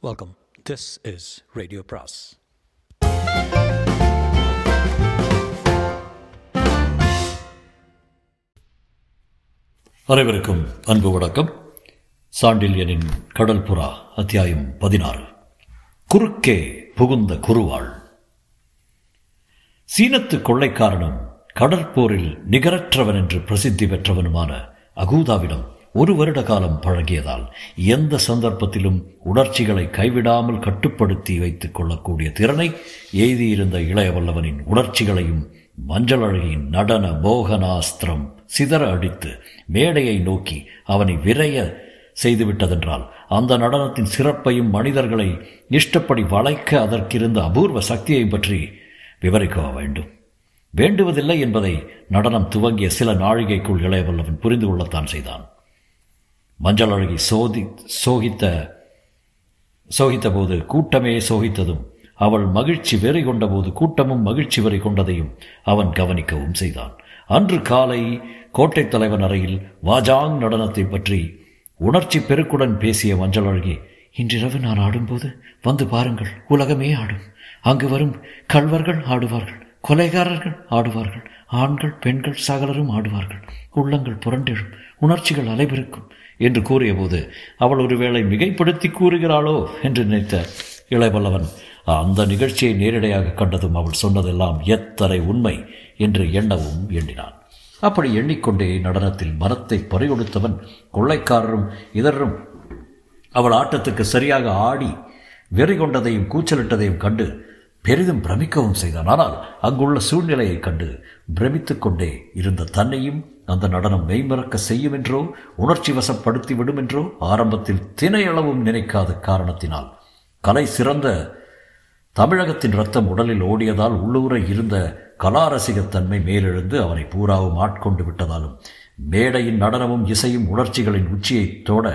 Welcome this is radio பிராஸ் அனைவருக்கும் அன்பு வணக்கம். சாண்டில்யனின் கடல் புறா அத்தியாயம் பதினாறு. குறுக்கே புகுந்த குருவாள். சீனத்து கொள்ளைக்காரனும் கடற்போரில் நிகரற்றவன் என்று பிரசித்தி பெற்றவனுமான அகூதாவிடம் ஒரு வருட காலம் பழகியதால் எந்த சந்தர்ப்பத்திலும் உணர்ச்சிகளை கைவிடாமல் கட்டுப்படுத்தி வைத்துக் கொள்ளக்கூடிய திறனை எய்தியிருந்த இளையவல்லவனின் உணர்ச்சிகளையும் மஞ்சள் அழகியின் நடன மோகனாஸ்திரம் சிதற அடித்து மேடையை நோக்கி அவனை விரைய செய்துவிட்டதென்றால் அந்த நடனத்தின் சிறப்பையும் மனிதர்களை இஷ்டப்படி வளைக்க அதற்கிருந்த அபூர்வ சக்தியை பற்றி விவரிக்க வேண்டும்? வேண்டுவதில்லை என்பதை நடனம் துவங்கிய சில நாழிகைக்குள் இளையவல்லவன் புரிந்து கொள்ளத்தான் செய்தான். மஞ்சள் அழகி சோதி சோகித்த சோகித்த போது கூட்டமே சோகித்ததும் அவள் மகிழ்ச்சி வெறி கொண்டபோது கூட்டமும் மகிழ்ச்சி வெறி கொண்டதையும் அவன் கவனிக்கவும் செய்தான். அன்று காலை கோட்டை தலைவன் அறையில் வாஜாங் நடனத்தை பற்றி உணர்ச்சி பெருக்குடன் பேசிய மஞ்சள் அழகி இன்றிரவு நான் ஆடும்போது வந்து பாருங்கள் உலகமே ஆடும். அங்கு வரும் கள்வர்கள் ஆடுவார்கள் கொலைகாரர்கள் ஆடுவார்கள் ஆண்கள் பெண்கள் சகலரும் ஆடுவார்கள். உள்ளங்கள் புரண்டிடும். உணர்ச்சிகள் அலைபிருக்கும் என்று கூறியபோது அவள் ஒருவேளை மிகைப்படுத்தி கூறுகிறாளோ? என்று நினைத்த இளையவல்லவன் அந்த நிகழ்ச்சியை நேரடியாக கண்டதும் அவள் சொன்னதெல்லாம் எத்தனை உண்மை! என்று எண்ணவும் எண்ணினான். அப்படி எண்ணிக்கொண்டே நடனத்தில் மரத்தை பறிகொடுத்தவன் கொள்ளைக்காரரும் இதரும் அவள் ஆட்டத்துக்கு சரியாக ஆடி வெறி கொண்டதையும் கூச்சலிட்டதையும் கண்டு பெரிதும் பிரமிக்கவும் செய்தான். ஆனால் அங்குள்ள சூழ்நிலையை கண்டு பிரமித்து கொண்டே இருந்த தன்னையும் அந்த நடனம் மெய்மறக்க செய்யும் என்றோ உணர்ச்சி வசப்படுத்தி விடும் என்றோ ஆரம்பத்தில் தினையளவும் நினைக்காத காரணத்தினால் கலை சிறந்த தமிழகத்தின் ரத்தம் உடலில் ஓடியதால் உள்ளூரை இருந்த கலாரசிகத்தன்மை மேலெழுந்து அவனை பூராவும் ஆட்கொண்டு விட்டதாலும் மேடையின் நடனமும் இசையும் உணர்ச்சிகளின் உச்சியை தொட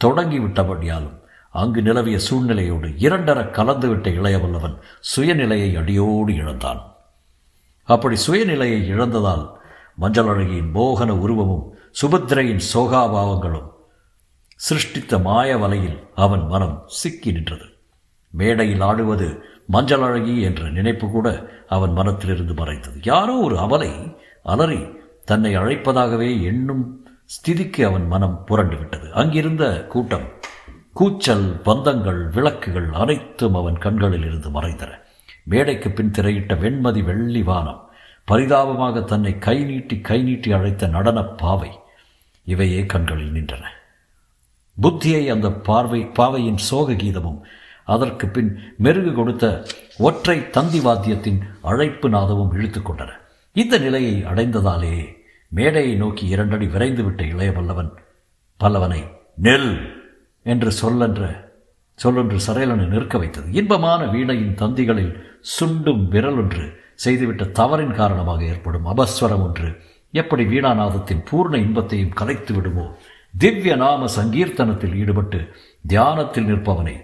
தொடங்கிவிட்டபடியாலும் அங்கு நிலவிய சூழ்நிலையோடு இரண்டர கலந்துவிட்ட இளையவல்லவன் சுயநிலையை அடியோடு இழந்தான். அப்படி சுயநிலையை இழந்ததால் மஞ்சள் அழகியின் மோகன உருவமும் சுபத்திரையின் சோகாபாவங்களும் சிருஷ்டித்த மாய வலையில் அவன் மனம் சிக்கி நின்றது. மேடையில் ஆடுவது மஞ்சள் அழகி என்ற நினைப்பு கூட அவன் மனத்திலிருந்து மறைத்தது யாரோ ஒரு அவலை அலறி தன்னை அழைப்பதாகவே எண்ணும் ஸ்திதிக்கு அவன் மனம் புரண்டு விட்டது. அங்கிருந்த கூட்டம் கூச்சல் பந்தங்கள் விளக்குகள் அனைத்தும் அவன் கண்களில் இருந்து மறைந்தன. மேடைக்கு பின் திரையிட்ட வெண்மதி வெள்ளி வானம் பரிதாபமாக தன்னை கை நீட்டி கை நீட்டி அழைத்த நடன பாவை இவையே கண்களில் நின்றன. புத்தியை அந்த பார்வை பாவையின் சோக கீதமும் அதற்கு பின் மெருகு கொடுத்த ஒற்றை தந்தி வாத்தியத்தின் அழைப்பு நாதமும் இழுத்து கொண்டன. இந்த நிலையை அடைந்ததாலே மேடையை நோக்கி இரண்டடி விரைந்துவிட்ட இளைய பல்லவன் பல்லவனை நெல்! என்று சொல்லென்ற சொல்லொன்று சரையலனை நிற்க வைத்தது. இன்பமான வீணையின் தந்திகளில் சுண்டும் விரலொன்று செய்துவிட்ட தவறின் காரணமாக ஏற்படும் அபஸ்வரம் ஒன்று. எப்படி வீணாநாதத்தின் பூர்ண இன்பத்தையும் கலைத்து விடுமோ? திவ்ய நாம சங்கீர்த்தனத்தில் ஈடுபட்டு தியானத்தில் நிற்பவனை.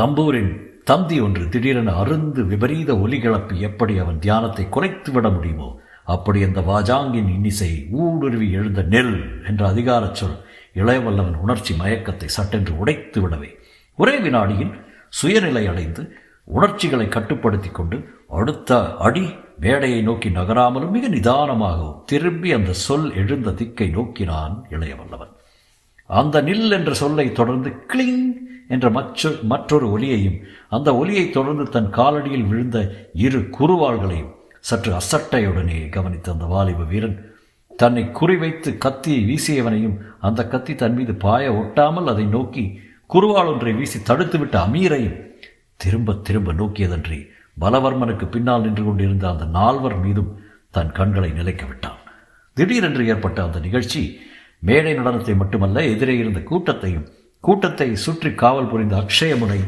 தம்பூரின் தந்தி ஒன்று திடீரென அருந்து விபரீத ஒலி கிளப்பி எப்படி அவன் தியானத்தை குறைத்து விட முடியுமோ? அப்படி அந்த வாஜாங்கின் இன்னிசை ஊடுருவி எழுந்த நெல் என்ற அதிகாரச் சொல் இளையவல்லவன் உணர்ச்சி மயக்கத்தை சட்டென்று உடைத்து விடவே ஒரே வினாடியில் சுயநிலை அடைந்து உணர்ச்சிகளை கட்டுப்படுத்தி கொண்டு அடுத்த அடி மேடையை நோக்கி நகராமலும் மிக நிதானமாகவும் திரும்பி அந்த சொல் எழுந்த திக்கை நோக்கினான் இளையவல்லவன். அந்த நில் என்ற சொல்லை தொடர்ந்து கிளிங் என்ற மற்ற மற்றொரு ஒலியையும் அந்த ஒலியை தொடர்ந்து தன் காலடியில் விழுந்த இரு குறுவாள்களையும் சற்று அசட்டையுடனே கவனித்த அந்த வாலிப வீரன் தன்னை குறிவைத்து கத்தியை வீசியவனையும் அந்த கத்தி தன் மீது பாய ஒட்டாமல் அதை நோக்கி குருவால் ஒன்றை வீசி தடுத்துவிட்ட அமீரையும் திரும்ப திரும்ப நோக்கியதன்றி பலவர்மனுக்கு பின்னால் நின்று கொண்டிருந்த அந்த நால்வர் மீதும் தன் கண்களை நிலைக்க விட்டான். திடீரென்று ஏற்பட்ட அந்த நிகழ்ச்சி மேடை நடனத்தை மட்டுமல்ல எதிரே இருந்த கூட்டத்தையும் கூட்டத்தை சுற்றி காவல் புரிந்த அக்ஷயமுனை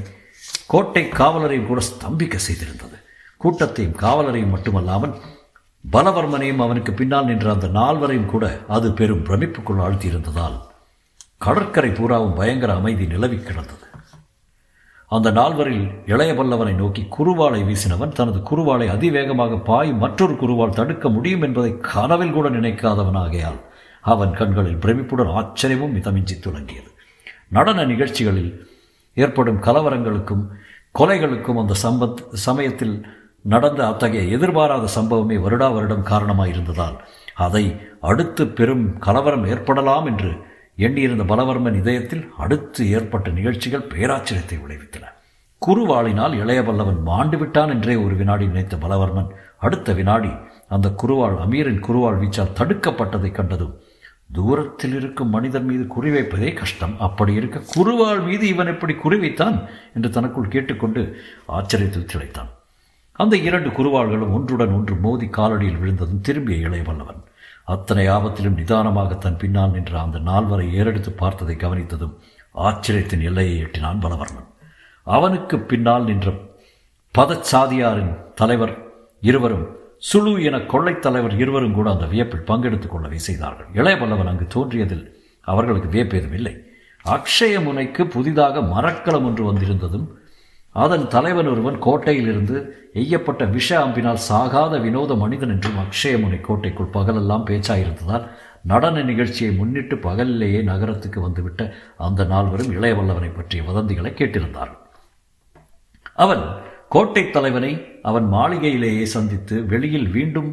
கோட்டை காவலரையும் கூட ஸ்தம்பிக்க செய்திருந்தது. கூட்டத்தையும் காவலரையும் மட்டுமல்லாமல் பலவர்மனையும் அவனுக்கு பின்னால் நின்ற அந்த நால்வரையும் கூட அது பெரும் பிரமிப்புக்குள் ஆழ்த்தியிருந்ததால் கடற்கரை பூராவும் பயங்கர அமைதி நிலவி கிடந்தது. அந்த நால்வரில் இளைய பல்லவனை நோக்கி குருவாளை வீசினவன் தனது குருவாளை அதிவேகமாக பாய் மற்றொரு குருவால் தடுக்க முடியும் என்பதை கனவில் கூட நினைக்காதவனாகையால் அவன் கண்களில் பிரமிப்புடன் ஆச்சரியமும் மிதமிஞ்சி துளங்கியது நடன நிகழ்ச்சிகளில் ஏற்படும் கலவரங்களுக்கும் கொலைகளுக்கும் அந்த சம்பத் சமயத்தில் நடந்த அத்தகைய எதிர்பாராத சம்பவமே வருடா வருடம் காரணமாக இருந்ததால் அதை அடுத்து பெரும் கலவரம் ஏற்படலாம் என்று எண்ணியிருந்த பலவர்மன் இதயத்தில் அடுத்து ஏற்பட்ட நிகழ்ச்சிகள் பேராச்சரியத்தை விளைவித்தன. குருவாளினால் இளைய பல்லவன் மாண்டு விட்டான் என்றே ஒரு வினாடி நினைத்த பலவர்மன் அடுத்த வினாடி அந்த குருவாள் அமீரின் குருவாள் வீச்சால் தடுக்கப்பட்டதை கண்டதும் தூரத்தில் இருக்கும் மனிதர் மீது குறிவைப்பதே கஷ்டம். அப்படி இருக்க குருவாள் மீது இவன் எப்படி குறிவைத்தான் என்று தனக்குள் கேட்டுக்கொண்டு ஆச்சரியத்தில் திளைத்தான். அந்த இரண்டு குருவாள்களும் ஒன்றுடன் ஒன்று மோதி காலடியில் விழுந்ததும் திரும்பிய இளையவல்லவன் அத்தனை ஆபத்திலும் நிதானமாக தன் பின்னால் நின்ற அந்த நால்வரை ஏறெடுத்து பார்த்ததை கவனித்ததும் ஆச்சரியத்தின் எல்லையை எட்டினான் பலவர்மன். அவனுக்கு பின்னால் நின்ற பதச்சாதியாரின் தலைவர் இருவரும் சுழு என கொள்ளைத் தலைவர் இருவரும் கூட அந்த வியப்பில் பங்கெடுத்துக் கொள்ளவே செய்தார்கள். இளையபல்லவன் அங்கு தோன்றியதில் அவர்களுக்கு வியப்பேதும் இல்லை. அக்ஷய முனைக்கு புதிதாக மரக்கலம் ஒன்று வந்திருந்ததும் அதன் தலைவன் ஒருவன் கோட்டையிலிருந்து எய்யப்பட்ட விஷ அம்பினால் சாகாத வினோத மனிதன் என்றும் அக்ஷயமுனை கோட்டைக்குள் பகலெல்லாம் பேச்சாயிருந்ததால் நடன நிகழ்ச்சியை முன்னிட்டு பகலிலேயே நகரத்துக்கு வந்துவிட்ட அந்த நால்வரும் இளையவல்லவனை பற்றிய வதந்திகளை கேட்டிருந்தார்கள் அவன் கோட்டை தலைவனை அவன் மாளிகையிலேயே சந்தித்து வெளியில் மீண்டும்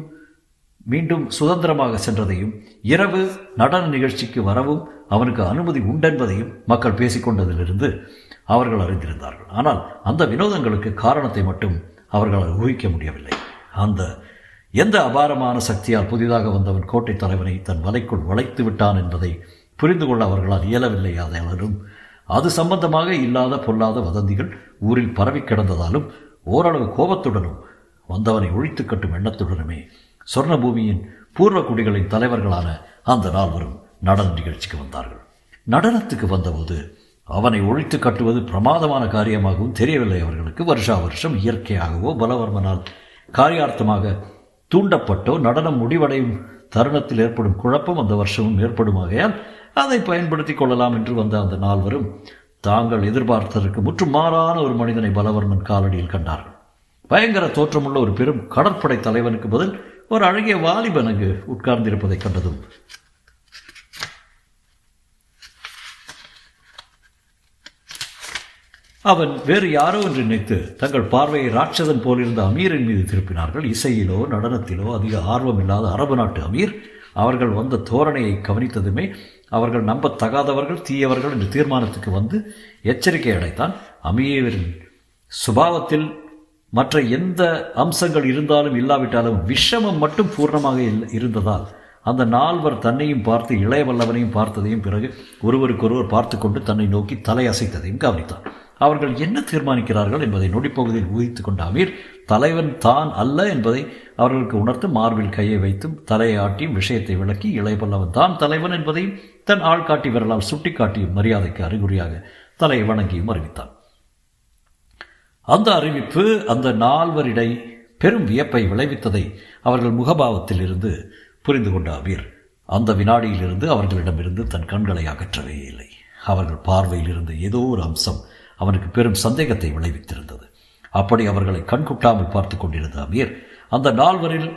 மீண்டும் சுதந்திரமாக சென்றதையும் இரவு நடன நிகழ்ச்சிக்கு வரவும் அவனுக்கு அனுமதி உண்டென்பதையும் மக்கள் பேசிக்கொண்டதிலிருந்து அவர்கள் அறிந்திருந்தார்கள். ஆனால் அந்த வினோதங்களுக்கு காரணத்தை மட்டும் அவர்களால் ஊகிக்க முடியவில்லை. அந்த எந்த அபாரமான சக்தியால் புதிதாக வந்தவன் கோட்டை தலைவனை தன் வலைக்குள் வளைத்து விட்டான் என்பதை புரிந்து கொள்ள அவர்களால் இயலவில்லை. அதனாலும் அது சம்பந்தமாக இல்லாத பொல்லாத வதந்திகள் ஊரில் பரவி கிடந்ததாலும் ஓரளவு கோபத்துடனும் வந்தவனை ஒழித்து கட்டும் எண்ணத்துடனுமே சொர்ணபூமியின் பூர்வ குடிகளின் தலைவர்களான அந்த நால்வரும் நடன நிகழ்ச்சிக்கு வந்தார்கள். நடனத்துக்கு வந்தபோது அவனை ஒழித்து கட்டுவது பிரமாதமான காரியமாகவும் தெரியவில்லை அவர்களுக்கு. வருஷா வருஷம் இயற்கையாகவோ பலவர்மனால் காரியார்த்தமாக தூண்டப்பட்டோ நடனம் முடிவடையும் தருணத்தில் ஏற்படும் குழப்பம் அந்த வருஷமும் ஏற்படுமாகையால் அதை பயன்படுத்தி கொள்ளலாம் என்று வந்த அந்த நால்வரும் தாங்கள் எதிர்பார்த்ததற்கு முற்று மாறான ஒரு மனிதனை பலவர்மன் காலடியில் கண்டார்கள். பயங்கர தோற்றமுள்ள ஒரு பெரும் கடற்படை தலைவனுக்கு பதில் ஒரு அழகிய வாலிபன் அங்கு உட்கார்ந்திருப்பதை கண்டதும் அவன் வேறு யாரோ என்று நினைத்து தங்கள் பார்வையை ராட்சதன் போலிருந்த அமீரின் மீது திருப்பினார்கள். இசையிலோ நடனத்திலோ அதிக ஆர்வம் இல்லாத அரபு நாட்டு அமீர். அவர்கள் வந்த தோரணையை கவனித்ததுமே அவர்கள் நம்பத்தகாதவர்கள் தீயவர்கள் என்று தீர்மானத்துக்கு வந்து எச்சரிக்கை அடைத்தான். அமீரின் சுபாவத்தில் மற்ற எந்த அம்சங்கள் இருந்தாலும் இல்லாவிட்டாலும் விஷமம் மட்டும் பூர்ணமாக இருந்ததால் அந்த நால்வர் தன்னையும் பார்த்து இளைய வல்லவனையும் பார்த்ததையும் பிறகு ஒருவருக்கொருவர் பார்த்து கொண்டு தன்னை நோக்கி தலையசைத்ததையும் கவனித்தான். அவர்கள் என்ன தீர்மானிக்கிறார்கள் என்பதை நொடிப்பகுதியில் ஊகித்து கொண்ட அமீர் தலைவன் தான் அல்ல என்பதை அவர்களுக்கு உணர்த்து மார்பில் கையை வைத்தும் தலையை ஆட்டியும் விஷயத்தை விளக்கி இளையபல்லவன் தான் தலைவன் என்பதையும் தன் ஆள்காட்டி விரலால் சுட்டிக்காட்டியும் மரியாதைக்கு அறிகுறியாக தலையை வணங்கியும் அறிவித்தான். அந்த அறிவிப்பு அந்த நால்வரிடை பெரும் வியப்பை விளைவித்ததை அவர்கள் முகபாவத்தில் இருந்து புரிந்து கொண்ட அமீர் அந்த வினாடியிலிருந்து அவர்களிடமிருந்து தன் கண்களை அகற்றவே இல்லை. அவர்கள் பார்வையில் இருந்த ஏதோ ஒரு அம்சம் அவனுக்கு பெரும் சந்தேகத்தை விளைவித்திருந்தது. அப்படி அவர்களை கண்குட்டாமல் பார்த்து கொண்டிருந்த அமீர் அந்த நால்வரில்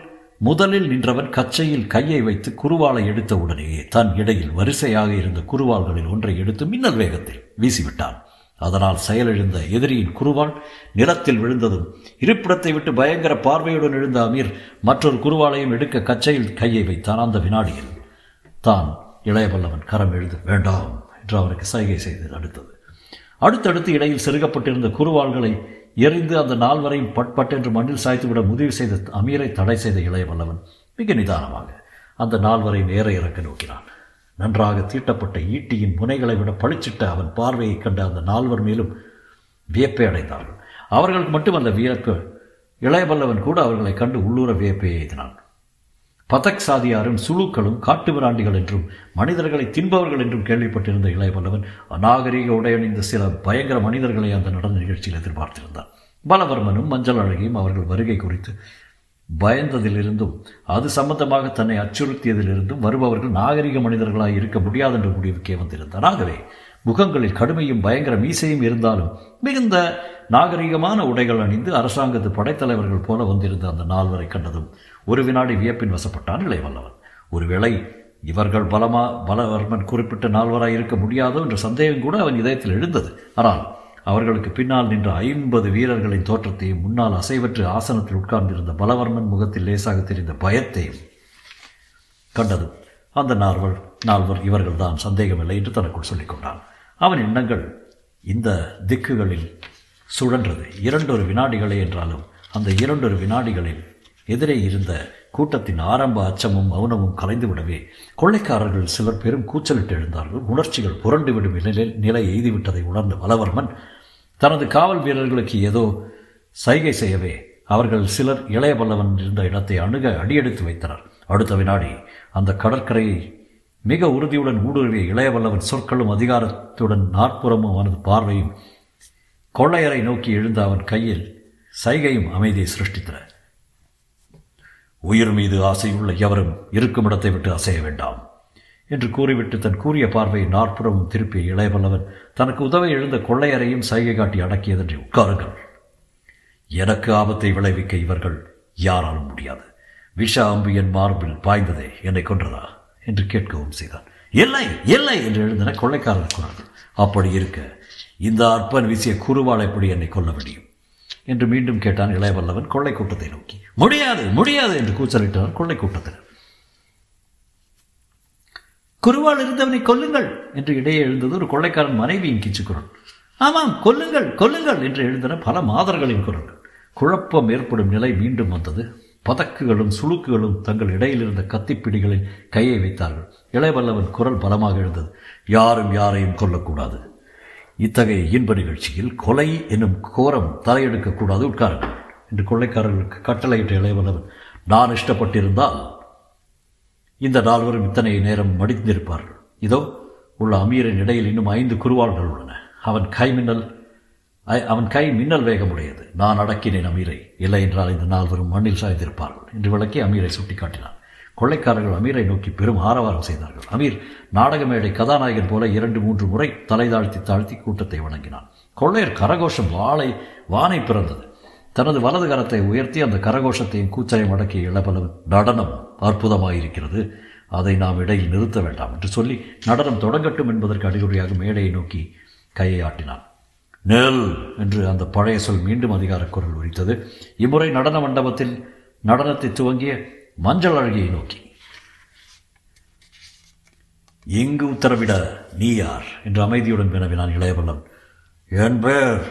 முதலில் நின்றவன் கச்சையில் கையை வைத்து குருவாளை எடுத்த உடனேயே தன் இடையில் வரிசையாக இருந்த குருவாள்களில் ஒன்றை எடுத்து மின்னல் வேகத்தில் வீசிவிட்டான். அதனால் செயலிழந்த எதிரியின் குருவாள் நிலத்தில் விழுந்ததும் இருப்பிடத்தை விட்டு பயங்கர பார்வையுடன் எழுந்த அமீர் மற்றொரு குருவாளையும் எடுக்க கச்சையில் கையை வைத்தான். அந்த வினாடியில் தான் இளையவல்லவன் கரம் எழுது வேண்டாம் என்று அவனுக்கு சைகை செய்து அடுத்தது அடுத்தடுத்து இடையில் செருகப்பட்டிருந்த குறுவாள்களை எரிந்து அந்த நால்வரையும் பட்பட்டென்று மண்ணில் சாய்த்துவிட முடிவு செய்த அமீரை தடை செய்த இளையவல்லவன் மிக நிதானமாக அந்த நால்வரை நேர இறக்க நோக்கினான். நன்றாக தீட்டப்பட்ட ஈட்டியின் முனைகளை விட பளிச்சிட்ட அவன் பார்வையை கண்ட அந்த நால்வர் மேலும் வியப்பை அடைந்தார்கள். அவர்களுக்கு மட்டுமல்ல வியப்பு இளையவல்லவன் கூட அவர்களை கண்டு உள்ளூர வியப்பை எய்தினான். பதக் சாதியாரும் சுழுக்களும் காட்டுமிராண்டிகள் என்றும் மனிதர்களை தின்பவர்கள் என்றும் கேள்விப்பட்டிருந்த இளையவல்லவன் உடையன் உடையணிந்த சில பயங்கர மனிதர்களை அந்த நடன நிகழ்ச்சியில் எதிர்பார்த்திருந்தான். பலவர்மனும் மஞ்சள் அழகியும் அவர்கள் வருகை குறித்து பயந்ததிலிருந்தும் அது சம்பந்தமாக தன்னை அச்சுறுத்தியதிலிருந்தும் வருபவர்கள் நாகரிக மனிதர்களாக இருக்க முடியாது என்ற முடிவுக்கே வந்திருந்தான் ஆகவே முகங்களில் கடுமையும் பயங்கர மீசையும் இருந்தாலும் மிகுந்த நாகரிகமான உடைகள் அணிந்து அரசாங்கத்து படைத்தலைவர்கள் போல வந்திருந்த அந்த நால்வரை கண்டதும் ஒரு வினாடி வியப்பின் வசப்பட்டான் இளையவல்லவன். ஒருவேளை இவர்கள் பலமா பலவர்மன் குறிப்பிட்ட நால்வராய் இருக்க முடியாதோ என்ற சந்தேகம் கூட அவன் இதயத்தில் எழுந்தது. ஆனால் அவர்களுக்கு பின்னால் நின்ற ஐம்பது வீரர்களின் தோற்றத்தையும் முன்னால் அசைவற்று ஆசனத்தில் உட்கார்ந்திருந்த பலவர்மன் முகத்தில் லேசாக தெரிந்த பயத்தையும் கண்டதும் அந்த நால்வர் நால்வர் இவர்கள்தான் சந்தேகமில்லை என்று தனக்குள் சொல்லிக் கொண்டான் அவன் எண்ணங்கள் இந்த திக்குகளில் சுழன்றது. இரண்டொரு வினாடிகளே என்றாலும் அந்த இரண்டொரு வினாடிகளில் எதிரே இருந்த கூட்டத்தின் ஆரம்ப அச்சமும் மௌனமும் கலைந்துவிடவே கொள்ளைக்காரர்கள் சிலர் பெரும் கூச்சலிட்டு எழுந்தார்கள். உணர்ச்சிகள் புரண்டுவிடும் நிலை நிலை எய்துவிட்டதை உணர்ந்த வலவர்மன் தனது காவல் வீரர்களுக்கு ஏதோ சைகை செய்யவே அவர்கள் சிலர் இளைய பல்லவன் இருந்த இடத்தை அணுக அடியெடுத்து வைத்தனர். அடுத்த வினாடி அந்த கடற்கரையை மிக உறுதியுடன் ஊடுருவிய இளையவல்லவன் சொற்களும் அதிகாரத்துடன் நாற்புறமும் அவனது பார்வையும் கொள்ளையரை நோக்கி எழுந்த அவன் கையில் சைகையும் அமைதியை சிருஷ்டித்தன. உயிர் மீது ஆசையுள்ள எவரும் இருக்கும் இடத்தை விட்டு அசைய வேண்டாம் என்று கூறிவிட்டு தன் கூறிய பார்வையை நாற்புறமும் திருப்பிய இளையவல்லவன் தனக்கு உதவி எழுந்த கொள்ளையரையும் சைகை காட்டி அடக்கியதன்றி உட்காருங்கள். எனக்கு ஆபத்தை விளைவிக்க இவர்கள் யாராலும் முடியாது. விஷ அம்பு என் மார்பில் பாய்ந்ததே என்னை கொன்றதா? என்று கேட்கவும் செய்தான். இல்லை இல்லை என்று எழுந்தன கொள்ளைக்காரர் குரல்கள் அப்படி இருக்க இந்த அற்பன் வீசிய குருவால் எப்படி என்னை கொல்ல முடியும்? என்று மீண்டும் கேட்டான் இளையவல்லவன் கொள்ளை கூட்டத்தை நோக்கி. முடியாது முடியாது என்று கூச்சலிட்டார் கொள்ளை கூட்டத்தினர் குருவால் இருந்தவனை கொல்லுங்கள் என்று இடையே எழுந்தது ஒரு கொள்ளைக்காரன் மனைவியின் கிச்சு குரல் ஆமாம் கொல்லுங்கள் கொல்லுங்கள் என்று எழுந்தன பல மாதர்களின் குரல்கள். குழப்பம் ஏற்படும் நிலை மீண்டும் வந்தது. பதக்குகளும் சுளுக்குகளும் தங்கள் இடையில் இருந்த கத்திப்பிடிகளில் கையை வைத்தார்கள். இளையவல்லவன் குரல் பலமாக எழுந்தது. யாரும் யாரையும் கொல்லக்கூடாது. இத்தகைய இன்ப நிகழ்ச்சியில் கொலை என்னும் கோரம் தலையெடுக்கக்கூடாது உட்காருங்கள். என்று கொள்ளைக்காரர்களுக்கு கட்டளையிட்ட இளையவல்லவன் நான் இஷ்டப்பட்டிருந்தால் இந்த நால்வரும் இத்தனை நேரம் மடிந்திருப்பார்கள். இதோ உள்ள அமீரின் இடையில் இன்னும் ஐந்து குருவாள்கள் உள்ளன. அவன் கைமின்னல் அவன் கை மின்னல் வேகமுடையது. நான் அடக்கினேன் அமீரை. இல்லை என்றால் இந்த நால்வரும் மண்ணில் சாய்ந்திருப்பார்கள் என்று விளக்கி அமீரை சுட்டிக்காட்டினான். கொள்ளைக்காரர்கள் அமீரை நோக்கி பெரும் ஆரவாரம் செய்தார்கள். அமீர் நாடக மேடை கதாநாயகன் போல இரண்டு மூன்று முறை தலை தாழ்த்தி தாழ்த்தி கூட்டத்தை வணங்கினான். கொள்ளையர் கரகோஷம் வாளை வானை பிறந்தது. தனது வலது கரத்தை உயர்த்தி அந்த கரகோஷத்தையும் கூச்சலையும் அடக்கிய இளபலவன் நடனம் அற்புதமாயிருக்கிறது. அதை நாம் இடையில் நிறுத்த வேண்டாம் என்று சொல்லி நடனம் தொடங்கட்டும் என்பதற்கு அறிகுறியாக மேடையை நோக்கி கையை ஆட்டினான். நெல் என்று அந்த பழைய சொல் மீண்டும் அதிகார குரல் உரித்தது இம்முறை நடன மண்டபத்தில் நடனத்தை துவங்கிய மஞ்சள் அழகியை நோக்கி. இங்கு உத்தரவிட நீ யார்? என்று அமைதியுடன் வினவினான் இளையவல்லன் என் பேர்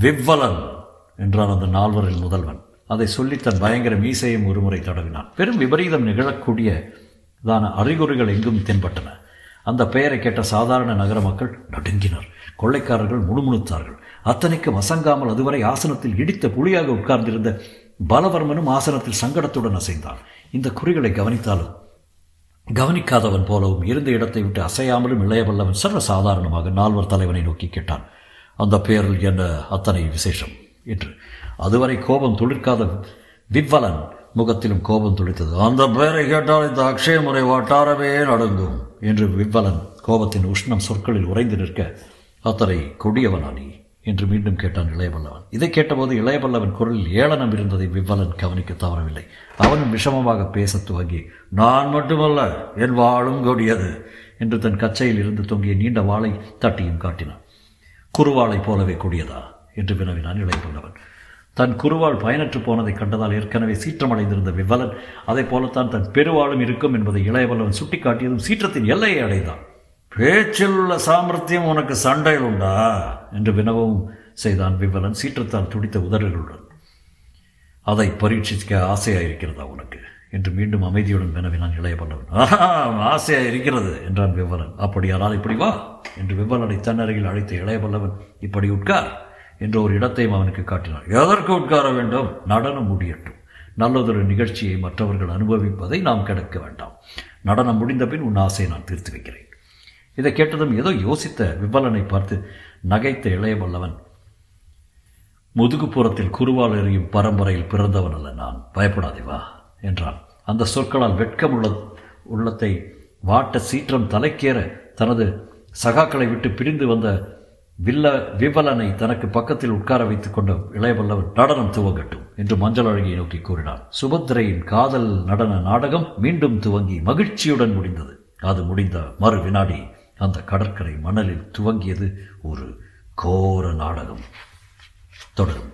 விவ்வலன் என்றான் அந்த நால்வரில் முதல்வன். அதை சொல்லி தன் பயங்கர மீசையும் ஒருமுறை தடவினான். பெரும் விபரீதம் நிகழக்கூடிய தான அறிகுறிகள் எங்கும் தென்பட்டன. அந்த பெயரை கேட்ட சாதாரண நகர மக்கள் நடுங்கினர். கொள்ளைக்காரர்கள் முணுமுணுத்தார்கள். அத்தனைக்கும் அசங்காமல் அதுவரை ஆசனத்தில் இடித்த புலியாக உட்கார்ந்திருந்த பலவர்மனும் ஆசனத்தில் சங்கடத்துடன் அசைந்தான். இந்த குறிகளை கவனித்தாலும் கவனிக்காதவன் போலவும் இருந்த இடத்தை விட்டு அசையாமலும் இளையவல்லவன் சர்வ சாதாரணமாக நால்வர் தலைவனை நோக்கி கேட்டான். அந்த பெயரில் என்ன அத்தனை விசேஷம்? என்று. அதுவரை கோபம் துளிர்க்காத விவ்வலன் முகத்திலும் கோபம் துளித்தது அந்த பெயரை கேட்டால் இந்த அக்ஷய முறை வட்டாரமே நடங்கும் என்று விவ்வலன் கோபத்தின் உஷ்ணம் சொற்களில் உறைந்து நிற்க அத்தனை கொடியவனானி என்று மீண்டும் கேட்டான் இளையவல்லவன். இதை கேட்டபோது இளையவல்லவன் குரலில் ஏளனம் இருந்ததை விவ்வலன் கவனிக்க தவறவில்லை. அவனும் விஷமமாக பேசத் துவங்கி நான் மட்டுமல்ல என் வாழும் கொடியது என்று தன் கச்சையில் இருந்து தொங்கிய நீண்ட வாளை தட்டியும் காட்டினான். குருவாளை போலவே கொடியதா? என்று வினவினான் இளையவல்லவன். தன் குருவால் பயனற்று போனதை கண்டதால் ஏற்கனவே சீற்றமடைந்திருந்த விவலன் அதை போலத்தான் தன் பெருவாளும் இருக்கும் என்பதை இளையவல்லவன் சுட்டிக்காட்டியதும் சீற்றத்தின் எல்லையை அடைந்தான். பேச்சில் உள்ள சாமர்த்தியம் உனக்கு சண்டையில் உண்டா என்று வினவவும் செய்தான் விவலன் சீற்றத்தால் துடித்த உதடுகளுடன். அதை பரீட்சிக்க ஆசையாக இருக்கிறதா உனக்கு? என்று மீண்டும் அமைதியுடன் வினவினான் இளைய பல்லவன் ஆஹா ஆசையாக இருக்கிறது என்றான் விவலன். அப்படியானால் இப்படி வா என்று விவலனை தன்னருகில் அழைத்த இளைய பல்லவன் இப்படி உட்கார். என்ற ஒரு இடத்தையும் அவனுக்கு காட்டினான். எதற்கு உட்கார வேண்டும்? நடனம் முடியட்டும். நல்லதொரு நிகழ்ச்சியை மற்றவர்கள் அனுபவிப்பதை நாம் கிடக்க வேண்டாம். நடனம் முடிந்த பின் உன் ஆசையை நான் தீர்த்து வைக்கிறேன். இதை கேட்டதும் ஏதோ யோசித்த விபலனை பார்த்து நகைத்த இளைய வல்லவன் முதுகுப்புறத்தில் குருவால் எறியும் பரம்பரையில் பிறந்தவன் அல்ல நான். பயப்படாதே வா என்றான். அந்த சொற்களால் வெட்கம் உள்ள உள்ளத்தை வாட்ட சீற்றம் தலைக்கேற தனது சகாக்களை விட்டு பிரிந்து வந்த வில்ல விவலனை தனக்கு பக்கத்தில் உட்கார வைத்துக் கொண்ட இளையவல்லவன் நடனம் துவங்கட்டும் என்று மஞ்சள் அழகியை நோக்கி கூறினான் சுபத்திரையின் காதல் நடன நாடகம் மீண்டும் துவங்கி மகிழ்ச்சியுடன் முடிந்தது. அது முடிந்த மறு வினாடி அந்த கடற்கரை மணலில் துவங்கியது ஒரு கோர நாடகம். தொடரும்.